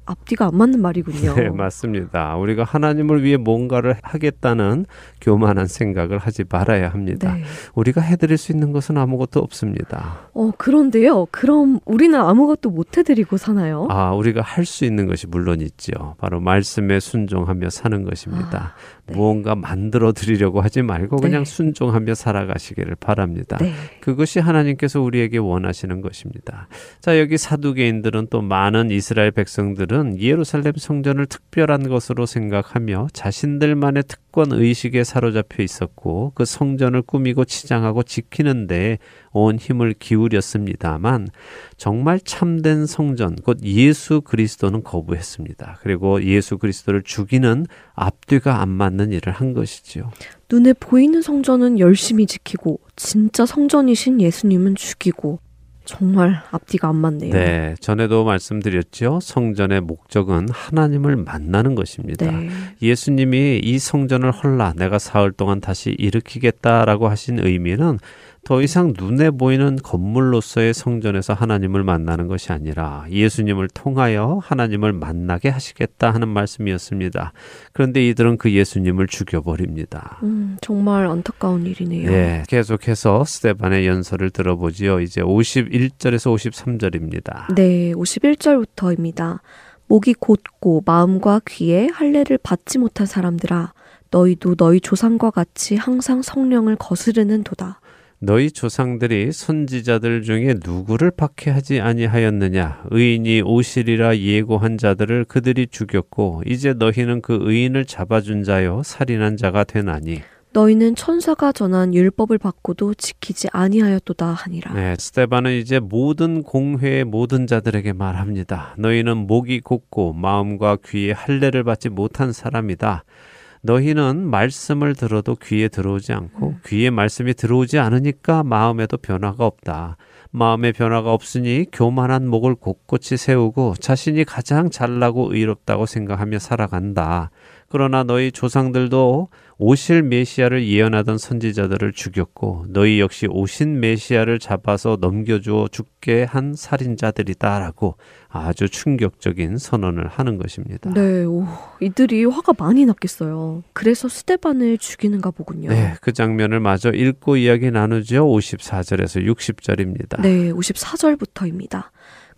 [SPEAKER 8] 앞뒤가 안 맞는 말이군요.
[SPEAKER 1] 네, 맞습니다. 우리가 하나님을 위해 뭔가를 하겠다는 교만한 생각을 하지 말아야 합니다.
[SPEAKER 8] 네.
[SPEAKER 1] 우리가 해드릴 수 있는 것은 아무것도 없습니다.
[SPEAKER 8] 어, 그런데요. 그럼 우리는 아무것도 못 해드리고 사나요?
[SPEAKER 1] 아, 우리가 할 수 있는 것이 물론 있죠. 바로 말씀에 순종하며 사는 것입니다.
[SPEAKER 8] 네.
[SPEAKER 1] 무언가 만들어 드리려고 하지 말고
[SPEAKER 8] 네.
[SPEAKER 1] 그냥 순종하며 살아가시기를 바랍니다.
[SPEAKER 8] 네.
[SPEAKER 1] 그것이 하나님께서 우리에게 원하시는 것입니다. 자, 여기 사두개인들은 또 많은 이스라엘 백성들은 예루살렘 성전을 특별한 것으로 생각하며 자신들만의 특권 의식에 사로잡혀 있었고 그 성전을 꾸미고 치장하고 지키는데 온 힘을 기울였습니다만 정말 참된 성전 곧 예수 그리스도는 거부했습니다. 그리고 예수 그리스도를 죽이는 앞뒤가 안 맞는 일을 한 것이지요.
[SPEAKER 8] 눈에 보이는 성전은 열심히 지키고 진짜 성전이신 예수님은 죽이고 정말 앞뒤가 안 맞네요.
[SPEAKER 1] 네, 전에도 말씀드렸죠. 성전의 목적은 하나님을 만나는 것입니다.
[SPEAKER 8] 네.
[SPEAKER 1] 예수님이 이 성전을 헐라 내가 사흘 동안 다시 일으키겠다라고 하신 의미는 더 이상 눈에 보이는 건물로서의 성전에서 하나님을 만나는 것이 아니라 예수님을 통하여 하나님을 만나게 하시겠다 하는 말씀이었습니다. 그런데 이들은 그 예수님을 죽여버립니다.
[SPEAKER 8] 음, 정말 안타까운 일이네요.
[SPEAKER 1] 네, 계속해서 스테반의 연설을 들어보지요. 이제 51절에서 53절입니다.
[SPEAKER 8] 네, 51절부터입니다. 목이 곧고 마음과 귀에 할례를 받지 못한 사람들아 너희도 너희 조상과 같이 항상 성령을 거스르는 도다.
[SPEAKER 1] 너희 조상들이 선지자들 중에 누구를 박해하지 아니하였느냐 의인이 오시리라 예고한 자들을 그들이 죽였고 이제 너희는 그 의인을 잡아준 자요 살인한 자가 되나니
[SPEAKER 8] 너희는 천사가 전한 율법을 받고도 지키지 아니하였도다 하니라.
[SPEAKER 1] 네, 스테반은 이제 모든 공회의 모든 자들에게 말합니다. 너희는 목이 곧고 마음과 귀에 할례를 받지 못한 사람이다. 너희는 말씀을 들어도 귀에 들어오지 않고
[SPEAKER 8] 음.
[SPEAKER 1] 귀에 말씀이 들어오지 않으니까 마음에도 변화가 없다. 마음에 변화가 없으니 교만한 목을 곳곳이 세우고 자신이 가장 잘나고 의롭다고 생각하며 살아간다. 그러나 너희 조상들도 오실 메시아를 예언하던 선지자들을 죽였고 너희 역시 오신 메시아를 잡아서 넘겨주어 죽게 한 살인자들이다라고 아주 충격적인 선언을 하는 것입니다.
[SPEAKER 8] 네, 오, 이들이 화가 많이 났겠어요. 그래서 스테반을 죽이는가 보군요.
[SPEAKER 1] 네, 그 장면을 마저 읽고 이야기 나누죠. 54절에서 60절입니다.
[SPEAKER 8] 네, 54절부터입니다.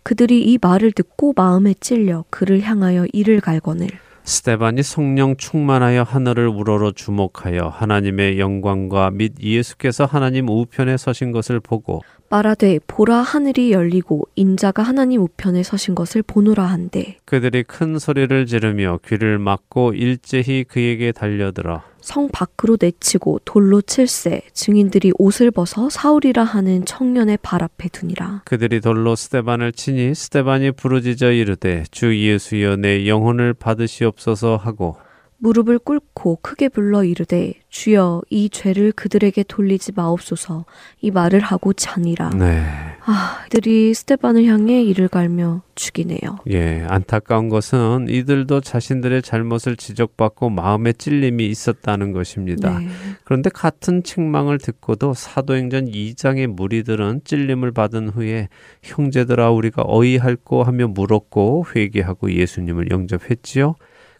[SPEAKER 8] 그들이 이 말을 듣고 마음에 찔려 그를 향하여 이를 갈거늘
[SPEAKER 1] 스테반이 성령 충만하여 하늘을 우러러 주목하여 하나님의 영광과 및 예수께서 하나님 우편에 서신 것을 보고
[SPEAKER 8] 말하되 보라 하늘이 열리고 인자가 하나님 우편에 서신 것을 보노라 한데
[SPEAKER 1] 그들이 큰 소리를 지르며 귀를 막고 일제히 그에게 달려들어
[SPEAKER 8] 성 밖으로 내치고 돌로 칠세 증인들이 옷을 벗어 사울이라 하는 청년의 발 앞에 두니라.
[SPEAKER 1] 그들이 돌로 스테반을 치니 스테반이 부르짖어 이르되 주 예수여 내 영혼을 받으시옵소서 하고
[SPEAKER 8] 무릎을 꿇고 크게 불러 이르되 주여 이 죄를 그들에게 돌리지 마옵소서 이 말을 하고 자니라
[SPEAKER 1] 네.
[SPEAKER 8] 아 이들이 스테반을 향해 이를 갈며 죽이네요
[SPEAKER 1] 예, 안타까운 것은 이들도 자신들의 잘못을 지적받고 마음에 찔림이 있었다는 것입니다.
[SPEAKER 8] 네.
[SPEAKER 1] 그런데 같은 책망을 듣고도 사도행전 2장의 무리들은 찔림을 받은 후에 형제들아 우리가 어이할꼬 하며 물었고 회개하고 예수님을 영접했지요.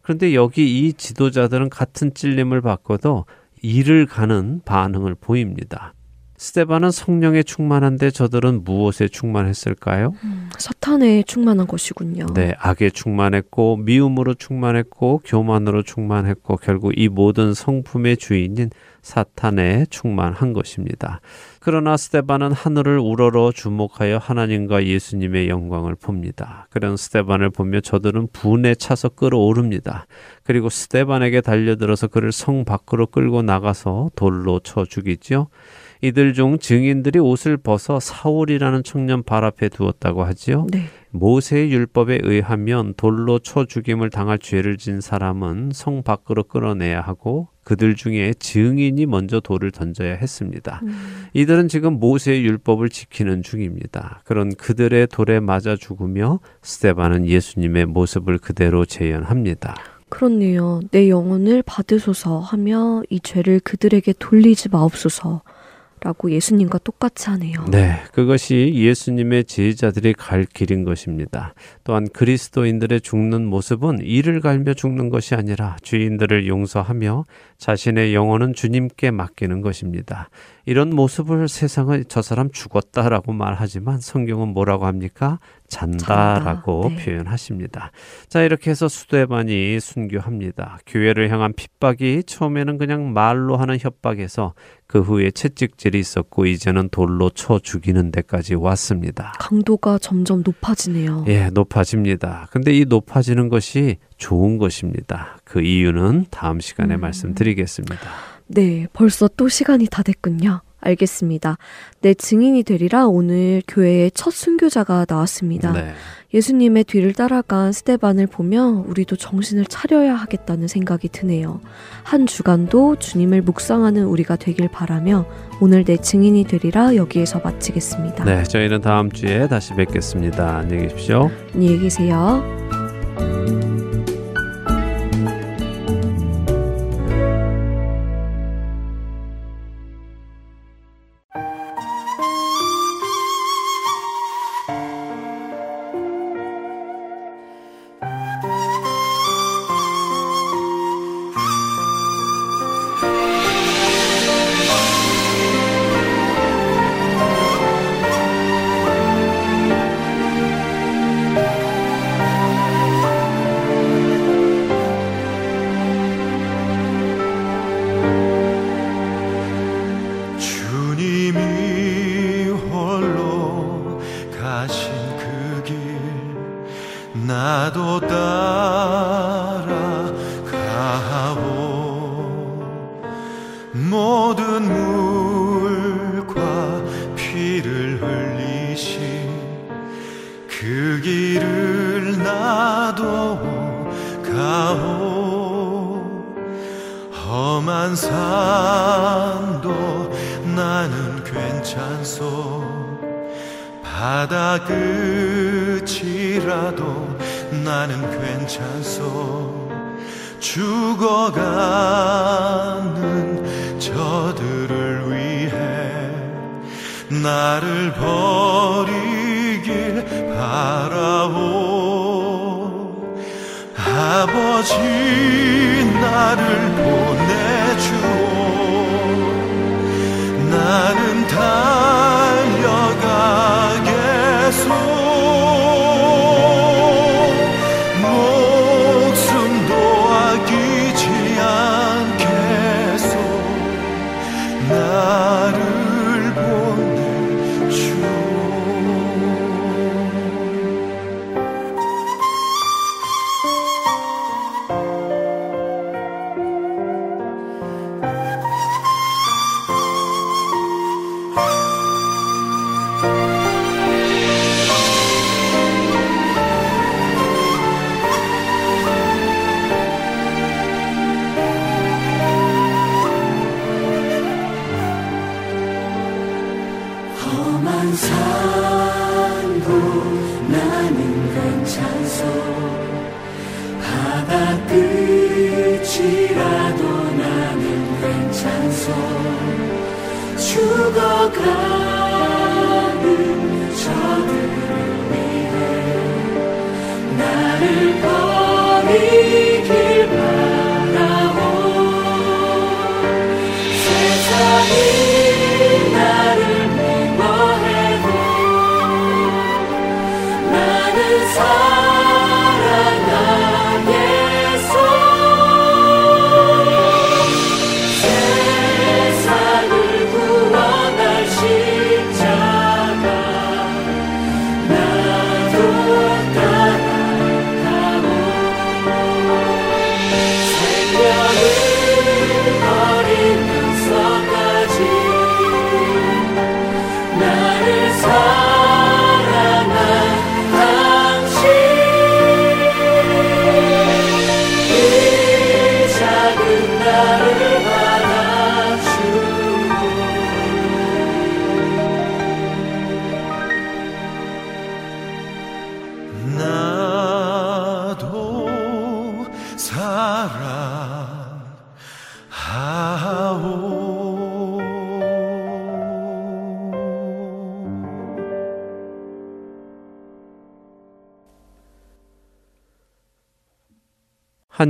[SPEAKER 1] 그런데 여기 이 지도자들은 같은 찔림을 받고도 이를 가는 반응을 보입니다. 스테반은 성령에 충만한데 저들은 무엇에 충만했을까요?
[SPEAKER 8] 사탄에 충만한 것이군요.
[SPEAKER 1] 네, 악에 충만했고 미움으로 충만했고 교만으로 충만했고 결국 이 모든 성품의 주인인 사탄에 충만한 것입니다. 그러나 스테반은 하늘을 우러러 주목하여 하나님과 예수님의 영광을 봅니다. 그런 스테반을 보며 저들은 분에 차서 끌어오릅니다. 그리고 스테반에게 달려들어서 그를 성 밖으로 끌고 나가서 돌로 쳐 죽이죠. 이들 중 증인들이 옷을 벗어 사울이라는 청년 발 앞에 두었다고 하지요.
[SPEAKER 8] 네.
[SPEAKER 1] 모세의 율법에 의하면 돌로 쳐 죽임을 당할 죄를 진 사람은 성 밖으로 끌어내야 하고 그들 중에 증인이 먼저 돌을 던져야 했습니다. 이들은 지금 모세의 율법을 지키는 중입니다. 그런 그들의 돌에 맞아 죽으며 스테반은 예수님의 모습을 그대로 재현합니다.
[SPEAKER 8] 그렇네요. 내 영혼을 받으소서 하며 이 죄를 그들에게 돌리지 마옵소서. 라고 예수님과 똑같이 하네요.
[SPEAKER 1] 네, 그것이 예수님의 제자들이 갈 길인 것입니다. 또한 그리스도인들의 죽는 모습은 이를 갈며 죽는 것이 아니라 주인들을 용서하며 자신의 영혼은 주님께 맡기는 것입니다. 이런 모습을 세상은 저 사람 죽었다라고 말하지만 성경은 뭐라고 합니까? 잔다라고
[SPEAKER 9] 잔다. 네.
[SPEAKER 1] 표현하십니다. 자, 이렇게 해서 수도에반이 순교합니다. 교회를 향한 핍박이 처음에는 그냥 말로 하는 협박에서 그 후에 채찍질이 있었고 이제는 돌로 쳐 죽이는 데까지 왔습니다.
[SPEAKER 9] 강도가 점점 높아지네요.
[SPEAKER 1] 예, 높아집니다. 근데 이 높아지는 것이 좋은 것입니다. 그 이유는 다음 시간에
[SPEAKER 9] 음.
[SPEAKER 1] 말씀드리겠습니다.
[SPEAKER 9] 네, 벌써 또 시간이 다 됐군요. 알겠습니다. 내 증인이 되리라 오늘 교회의 첫 순교자가 나왔습니다.
[SPEAKER 1] 네.
[SPEAKER 9] 예수님의 뒤를 따라간 스테반을 보며 우리도 정신을 차려야 하겠다는 생각이 드네요. 한 주간도 주님을 묵상하는 우리가 되길 바라며 오늘 내 증인이 되리라 여기에서 마치겠습니다.
[SPEAKER 1] 네, 저희는 다음 주에 다시 뵙겠습니다. 안녕히 계십시오.
[SPEAKER 9] 안녕히 계세요.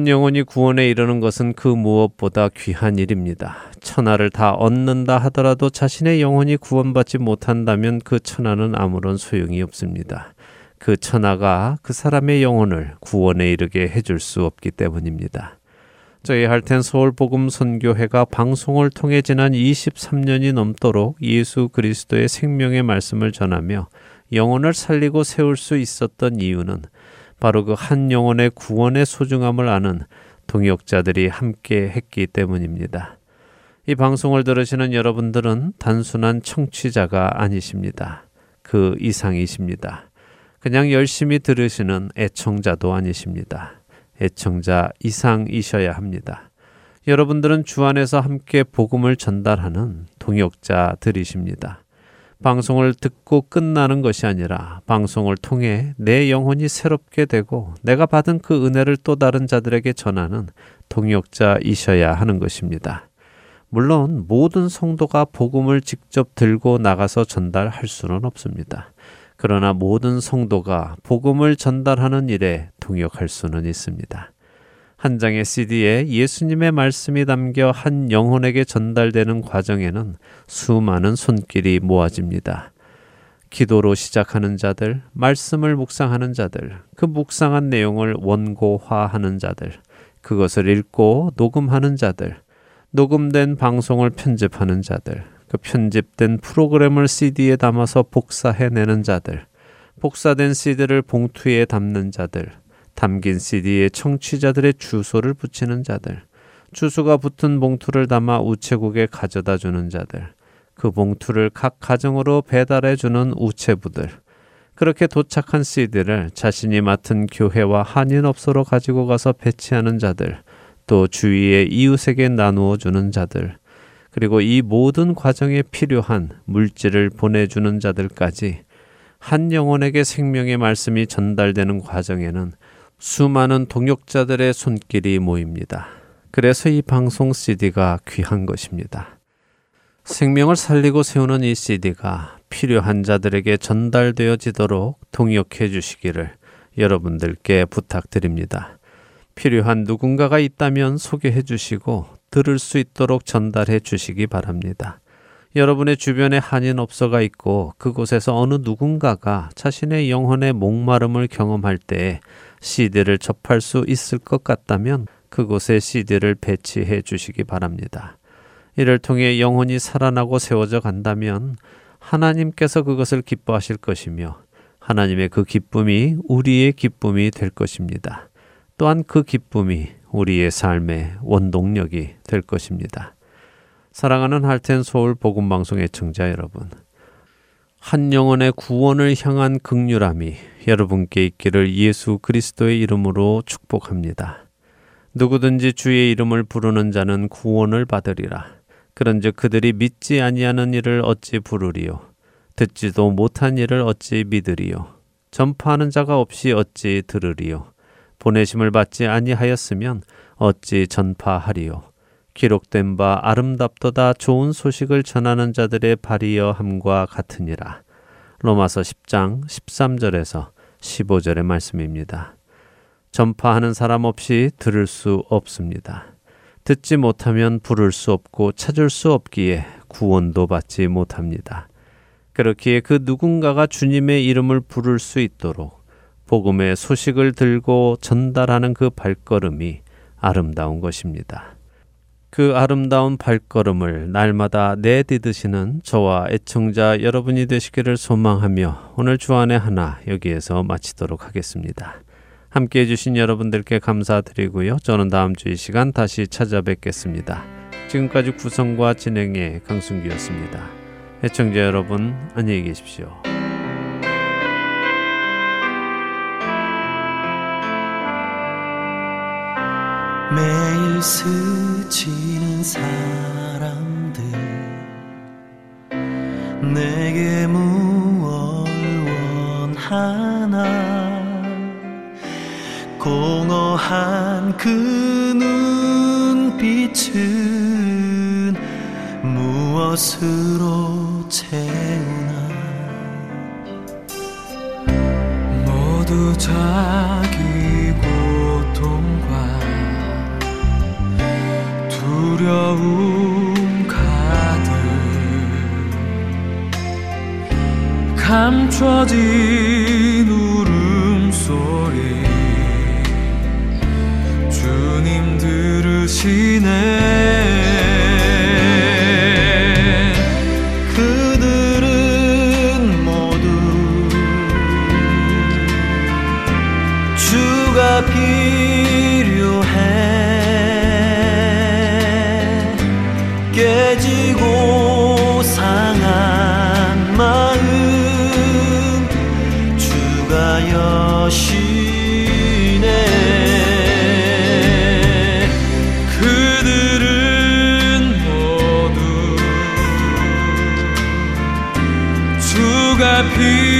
[SPEAKER 10] 한
[SPEAKER 1] 영혼이 구원에 이르는 것은 그 무엇보다 귀한 일입니다. 천하를 다 얻는다 하더라도 자신의 영혼이 구원받지 못한다면 그 천하는 아무런 소용이 없습니다. 그 천하가 그 사람의 영혼을 구원에 이르게 해줄 수 없기 때문입니다. 저희 할텐 서울 복음 선교회가 방송을 통해 지난 23년이 넘도록 예수 그리스도의 생명의 말씀을 전하며 영혼을 살리고 세울 수 있었던 이유는 바로 그 한 영혼의 구원의 소중함을 아는 동역자들이 함께 했기 때문입니다. 이 방송을 들으시는 여러분들은 단순한 청취자가 아니십니다. 그 이상이십니다. 그냥 열심히 들으시는 애청자도 아니십니다. 애청자 이상이셔야 합니다. 여러분들은 주 안에서 함께 복음을 전달하는 동역자들이십니다. 방송을 듣고 끝나는 것이 아니라 방송을 통해 내 영혼이 새롭게 되고 내가 받은 그 은혜를 또 다른 자들에게 전하는 동역자이셔야 하는 것입니다. 물론 모든 성도가 복음을 직접 들고 나가서 전달할 수는 없습니다. 그러나 모든 성도가 복음을 전달하는 일에 동역할 수는 있습니다. 한 장의 CD에 예수님의 말씀이 담겨 한 영혼에게 전달되는 과정에는 수많은 손길이 모아집니다. 기도로 시작하는 자들, 말씀을 묵상하는 자들, 그 묵상한 내용을 원고화하는 자들, 그것을 읽고 녹음하는 자들, 녹음된 방송을 편집하는 자들, 그 편집된 프로그램을 CD에 담아서 복사해내는 자들, 복사된 CD를 봉투에 담는 자들, 담긴 CD에 청취자들의 주소를 붙이는 자들, 주소가 붙은 봉투를 담아 우체국에 가져다 주는 자들, 그 봉투를 각 가정으로 배달해 주는 우체부들, 그렇게 도착한 CD를 자신이 맡은 교회와 한인업소로 가지고 가서 배치하는 자들, 또 주위의 이웃에게 나누어 주는 자들, 그리고 이 모든 과정에 필요한 물질을 보내주는 자들까지 한 영혼에게 생명의 말씀이 전달되는 과정에는 수많은 동역자들의 손길이 모입니다. 그래서 이 방송 CD가 귀한 것입니다. 생명을 살리고 세우는 이 CD가 필요한 자들에게 전달되어지도록 동역해 주시기를 여러분들께 부탁드립니다. 필요한 누군가가 있다면 소개해 주시고 들을 수 있도록 전달해 주시기 바랍니다. 여러분의 주변에 한인업소가 있고 그곳에서 어느 누군가가 자신의 영혼의 목마름을 경험할 때 CD를 접할 수 있을 것 같다면 그곳에 CD를 배치해 주시기 바랍니다. 이를 통해 영혼이 살아나고 세워져 간다면 하나님께서 그것을 기뻐하실 것이며 하나님의 그 기쁨이 우리의 기쁨이 될 것입니다. 또한 그 기쁨이 우리의 삶의 원동력이 될 것입니다. 사랑하는 할텐 서울 복음 방송의 청자 여러분. 한 영혼의 구원을 향한 극률함이 여러분께 있기를 예수 그리스도의 이름으로 축복합니다. 누구든지 주의 이름을 부르는 자는 구원을 받으리라. 그런즉 그들이 믿지 아니하는 일을 어찌 부르리요 듣지도 못한 일을 어찌 믿으리요 전파하는 자가 없이 어찌 들으리요 보내심을 받지 아니하였으면 어찌 전파하리요. 기록된 바 아름답도다 좋은 소식을 전하는 자들의 발이여 함과 같으니라. 로마서 10장 13절에서 15절의 말씀입니다. 전파하는 사람 없이 들을 수 없습니다. 듣지 못하면 부를 수 없고 찾을 수 없기에 구원도 받지 못합니다. 그렇기에 그 누군가가 주님의 이름을 부를 수 있도록 복음의 소식을 들고 전달하는 그 발걸음이 아름다운 것입니다. 그 아름다운 발걸음을 날마다 내디드시는 저와 애청자 여러분이 되시기를 소망하며 오늘 주안의 하나 여기에서 마치도록 하겠습니다. 함께 해주신 여러분들께 감사드리고요. 저는 다음 주 이 시간 다시 찾아뵙겠습니다. 지금까지 구성과 진행의 강순기였습니다. 애청자 여러분, 안녕히 계십시오.
[SPEAKER 7] 매일 스치는 사람들 내게 무얼 원하나? 공허한 그 눈빛은 무엇으로 채우나? 모두 자기 고통 두려움 가득 감춰진 울음소리. 주님 들으시네 peace.